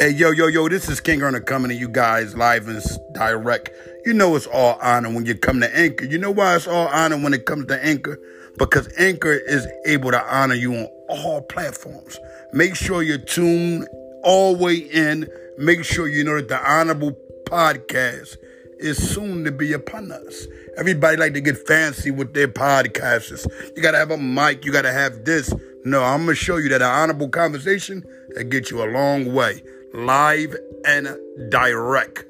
Hey, yo, yo, yo, this is King Earner coming to you guys live and direct. You know it's all honor when you come to Anchor. You know why it's all honor when it comes to Anchor? Because Anchor is able to honor you on all platforms. Make sure you're tuned all the way in. Make sure you know that the Honorable Podcast is soon to be upon us. Everybody like to get fancy with their podcasts. You gotta have a mic, you gotta have this. No, I'm gonna show you that an honorable conversation that gets you a long way live and direct.